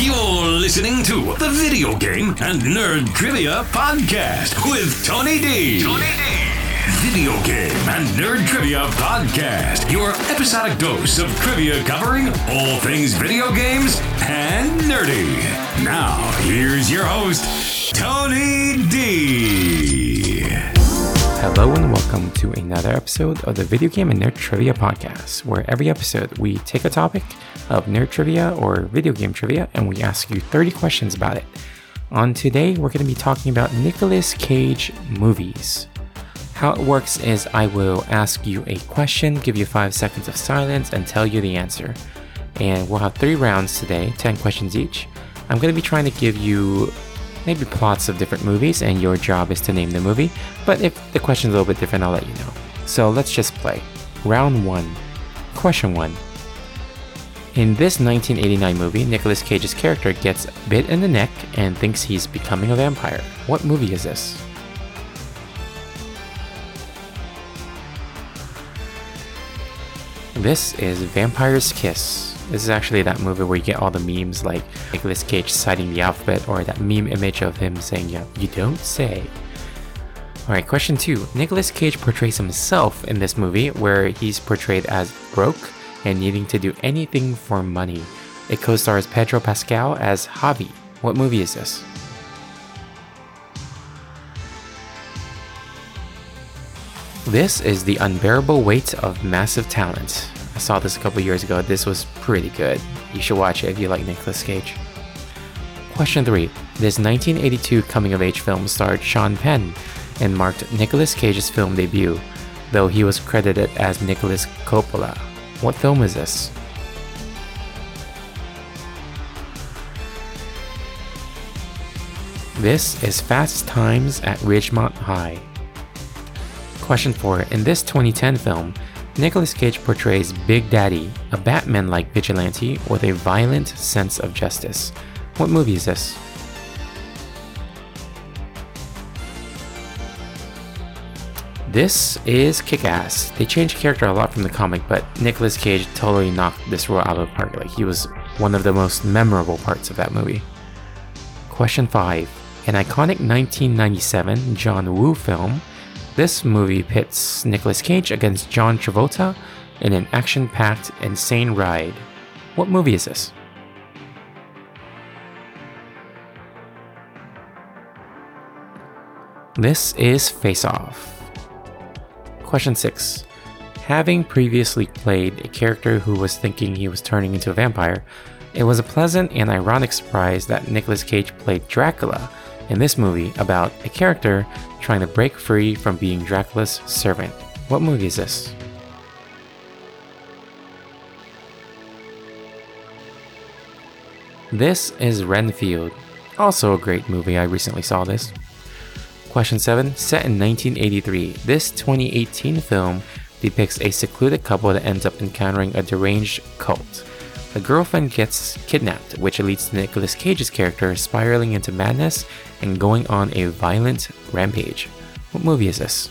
You're listening to the Video Game and Nerd Trivia Podcast with Tony D. Tony D. Video Game and Nerd Trivia Podcast. Your episodic dose of trivia covering all things video games and nerdy. Now, here's your host, Tony D. Hello and welcome to another episode of the Video Game and Nerd Trivia Podcast, where every episode we take a topic of nerd trivia or video game trivia and we ask you 30 questions about it. On today, we're going to be talking about Nicolas Cage movies. How it works is I will ask you a question, give you five seconds of silence, and tell you the answer. And we'll have three rounds today, 10 questions each. I'm going to be trying to give you maybe plots of different movies, and your job is to name the movie. But if the question's a little bit different, I'll let you know. So let's just play. Round one. Question one. In this 1989 movie, Nicolas Cage's character gets bit in the neck and thinks he's becoming a vampire. What movie is this? This is Vampire's Kiss. This is actually that movie where you get all the memes like Nicolas Cage citing the alphabet or that meme image of him saying, yeah, you don't say. Alright, question two. Nicolas Cage portrays himself in this movie where he's portrayed as broke and needing to do anything for money. It co stars Pedro Pascal as Javi. What movie is this? This is The Unbearable Weight of Massive Talent. I saw this a couple years ago. This was pretty good. You should watch it if you like Nicolas Cage. Question 3. This 1982 coming of age film starred Sean Penn and marked Nicolas Cage's film debut, though he was credited as Nicolas Coppola. What film is this? This is Fast Times at Ridgemont High. Question 4. In this 2010 film, Nicolas Cage portrays Big Daddy, a Batman like vigilante with a violent sense of justice. What movie is this? This is Kick Ass. They changed character a lot from the comic, but Nicolas Cage totally knocked this role out of the park. Like, he was one of the most memorable parts of that movie. Question 5. An iconic 1997 John Woo film, this movie pits Nicolas Cage against John Travolta in an action packed, insane ride. What movie is this? This is Face Off. Question 6. Having previously played a character who was thinking he was turning into a vampire, it was a pleasant and ironic surprise that Nicolas Cage played Dracula in this movie about a character trying to break free from being Dracula's servant. What movie is this? This is Renfield, also a great movie. I recently saw this. Question 7. Set in 1983, this 2018 film depicts a secluded couple that ends up encountering a deranged cult. The girlfriend gets kidnapped, which leads to Nicolas Cage's character spiraling into madness and going on a violent rampage. What movie is this?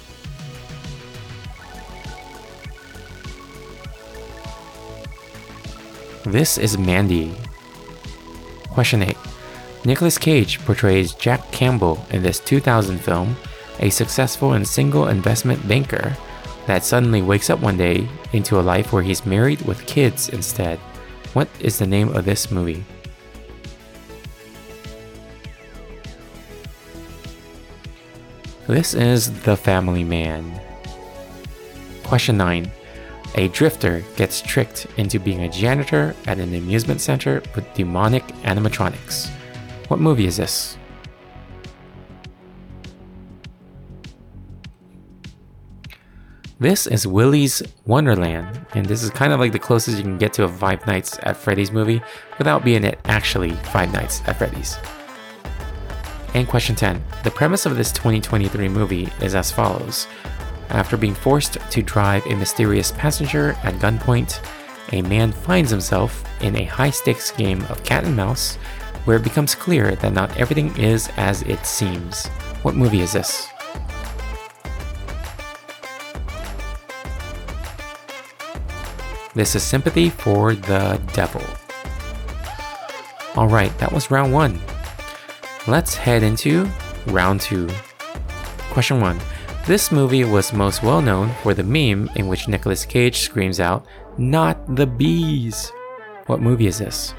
This is Mandy. Question 8. Nicolas Cage portrays Jack Campbell in this 2000 film, a successful and single investment banker that suddenly wakes up one day into a life where he's married with kids instead. What is the name of this movie? This is The Family Man. Question 9. A drifter gets tricked into being a janitor at an amusement center with demonic animatronics. What movie is this? This is Willy's Wonderland, and this is kind of like the closest you can get to a Five Nights at Freddy's movie without being it actually Five Nights at Freddy's. And question 10. The premise of this 2023 movie is as follows. After being forced to drive a mysterious passenger at gunpoint, a man finds himself in a high stakes game of cat and mouse where it becomes clear that not everything is as it seems. What movie is this? This is Sympathy for the Devil. Alright, that was round one. Let's head into round two. Question one. This movie was most well known for the meme in which Nicolas Cage screams out, Not the bees! What movie is this?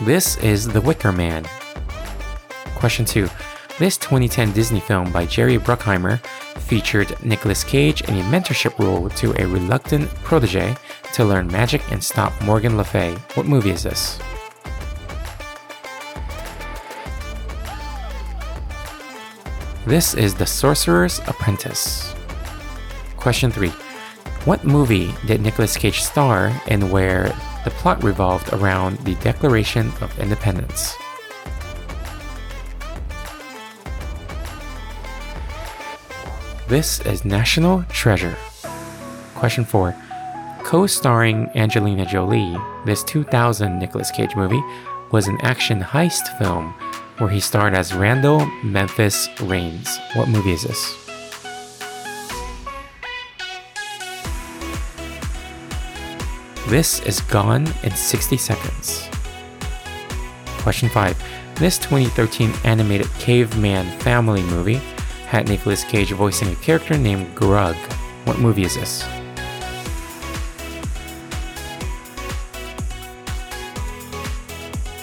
This is The Wicker Man. Question 2. This 2010 Disney film by Jerry Bruckheimer featured Nicolas Cage in a mentorship role to a reluctant protege to learn magic and stop Morgan Le Fay. What movie is this? This is The Sorcerer's Apprentice. Question 3. What movie did Nicolas Cage star in where the plot revolved around the Declaration of Independence? This is National Treasure. Question 4. Co starring Angelina Jolie, this 2000 Nicolas Cage movie was an action heist film where he starred as Randall Memphis Raines. What movie is this? This is Gone in 60 Seconds. Question 5. This 2013 animated caveman family movie had Nicolas Cage voicing a character named Grug. What movie is this?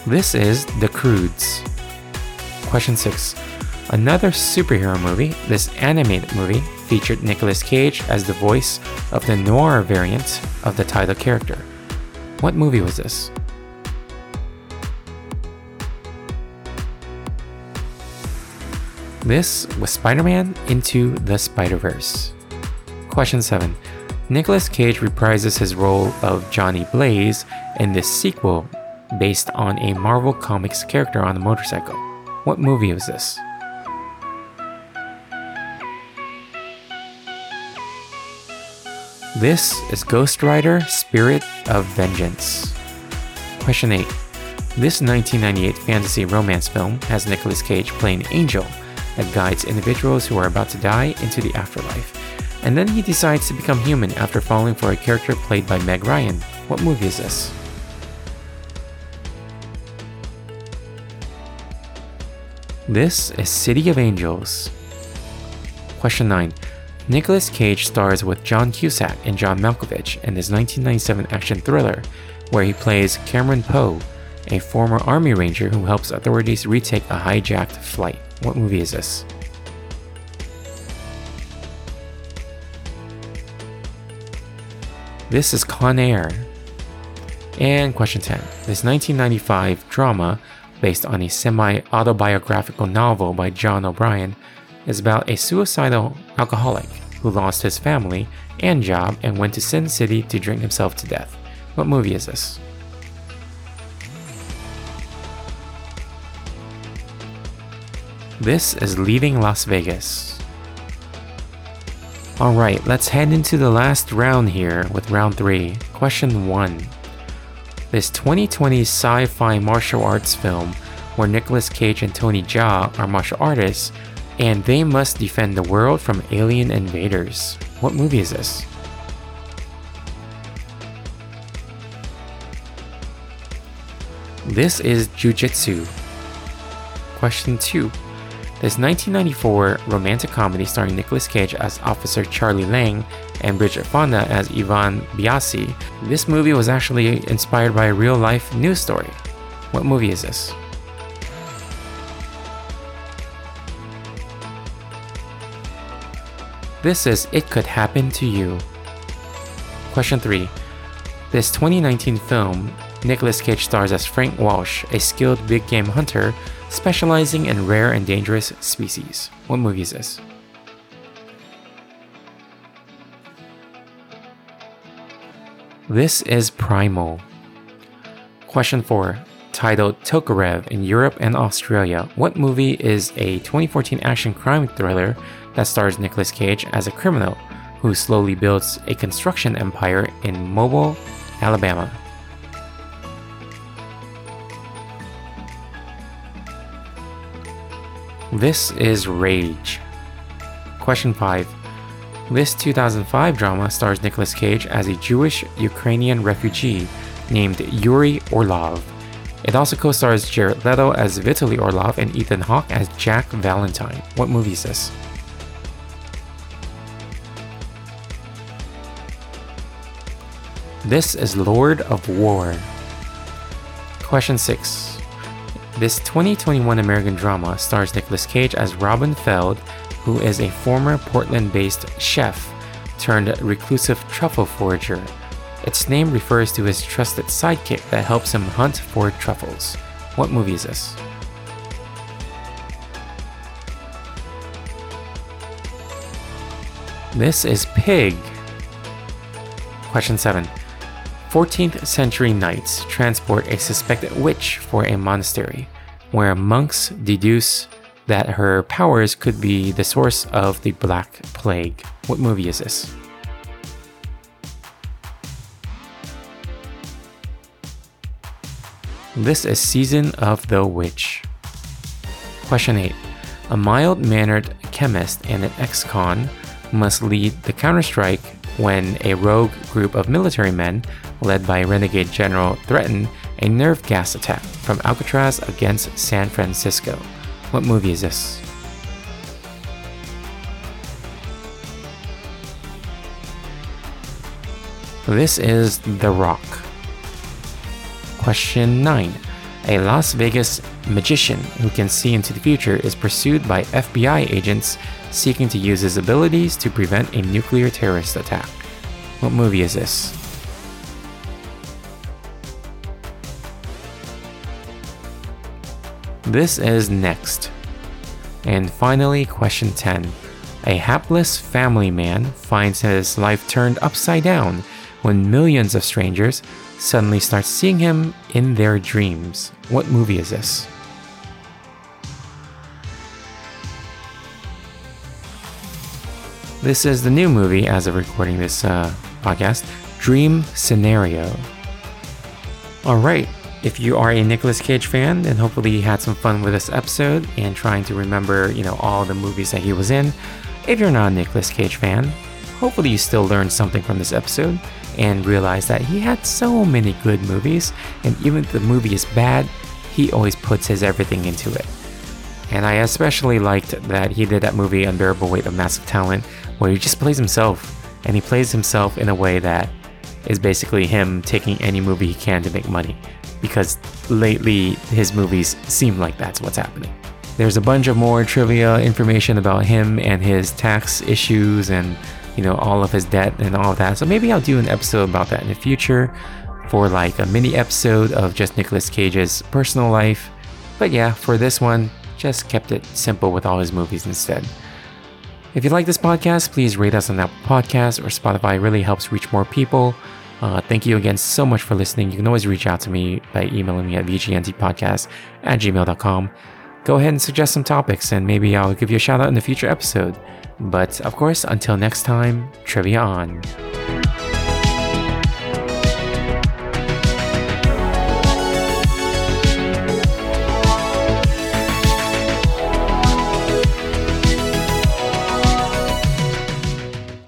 This is The Croods. Question 6. Another superhero movie, this animated movie, featured Nicolas Cage as the voice of the noir variant of the title character. What movie was this? This was Spider Man Into the Spider Verse. Question 7. Nicolas Cage reprises his role of Johnny Blaze in this sequel based on a Marvel Comics character on a motorcycle. What movie was this? This is Ghost Rider Spirit of Vengeance. Question 8. This 1998 fantasy romance film has Nicolas Cage playing Angel that guides individuals who are about to die into the afterlife. And then he decides to become human after falling for a character played by Meg Ryan. What movie is this? This is City of Angels. Question 9. Nicolas Cage stars with John Cusack and John Malkovich in this 1997 action thriller, where he plays Cameron Poe, a former Army Ranger who helps authorities retake a hijacked flight. What movie is this? This is Con Air. And question 10. This 1995 drama, based on a semi autobiographical novel by John O'Brien, is about a suicidal alcoholic who lost his family and job and went to Sin City to drink himself to death. What movie is this? This is Leaving Las Vegas. Alright, let's head into the last round here with round 3. Question 1. This 2020 sci fi martial arts film where Nicolas Cage and Tony Jaa are martial artists and they must defend the world from alien invaders. What movie is this? This is Jiu Jitsu. Question 2. This 1994 romantic comedy starring Nicolas Cage as Officer Charlie Lang and Bridget Fonda as Ivan Biasi. This movie was actually inspired by a real life news story. What movie is this? This is It Could Happen to You. Question 3. This 2019 film, Nicolas Cage stars as Frank Walsh, a skilled big game hunter specializing in rare and dangerous species. What movie is this? This is Primal. Question 4. Titled Tokarev in Europe and Australia, what movie is a 2014 action crime thriller that stars Nicolas Cage as a criminal who slowly builds a construction empire in Mobile, Alabama? This is Rage. Question 5. This 2005 drama stars Nicolas Cage as a Jewish Ukrainian refugee named Yuri Orlov. It also co stars Jared Leto as Vitaly Orlov and Ethan Hawke as Jack Valentine. What movie is this? This is Lord of War. Question 6. This 2021 American drama stars Nicolas Cage as Robin Feld, who is a former Portland based chef turned reclusive truffle forager. Its name refers to his trusted sidekick that helps him hunt for truffles. What movie is this? This is Pig. Question 7. 14th century knights transport a suspected witch for a monastery, where monks deduce that her powers could be the source of the Black Plague. What movie is this? This is Season of the Witch. Question 8. A mild mannered chemist and an ex con must lead the counterstrike when a rogue group of military men led by renegade general, threaten a nerve gas attack from Alcatraz against San Francisco. What movie is this? This is The Rock. Question 9. A Las Vegas magician who can see into the future is pursued by FBI agents seeking to use his abilities to prevent a nuclear terrorist attack. What movie is this? This is next. And finally, question 10. A hapless family man finds his life turned upside down when millions of strangers suddenly start seeing him in their dreams. What movie is this? This is the new movie as of recording this uh, podcast Dream Scenario. All right, if you are a Nicolas Cage fan, then hopefully you had some fun with this episode and trying to remember, you know, all the movies that he was in. If you're not a Nicolas Cage fan, hopefully you still learned something from this episode and realize that he had so many good movies, and even if the movie is bad, he always puts his everything into it. And I especially liked that he did that movie Unbearable Weight of Massive Talent, where he just plays himself, and he plays himself in a way that is basically him taking any movie he can to make money because lately his movies seem like that's what's happening. There's a bunch of more trivia information about him and his tax issues and you know all of his debt and all of that. So maybe I'll do an episode about that in the future for like a mini episode of just Nicolas Cage's personal life. But yeah, for this one, just kept it simple with all his movies instead. If you like this podcast, please rate us on Apple Podcasts or Spotify. It really helps reach more people. Uh, thank you again so much for listening. You can always reach out to me by emailing me at vgntpodcast at gmail.com. Go ahead and suggest some topics, and maybe I'll give you a shout out in a future episode. But of course, until next time, trivia on.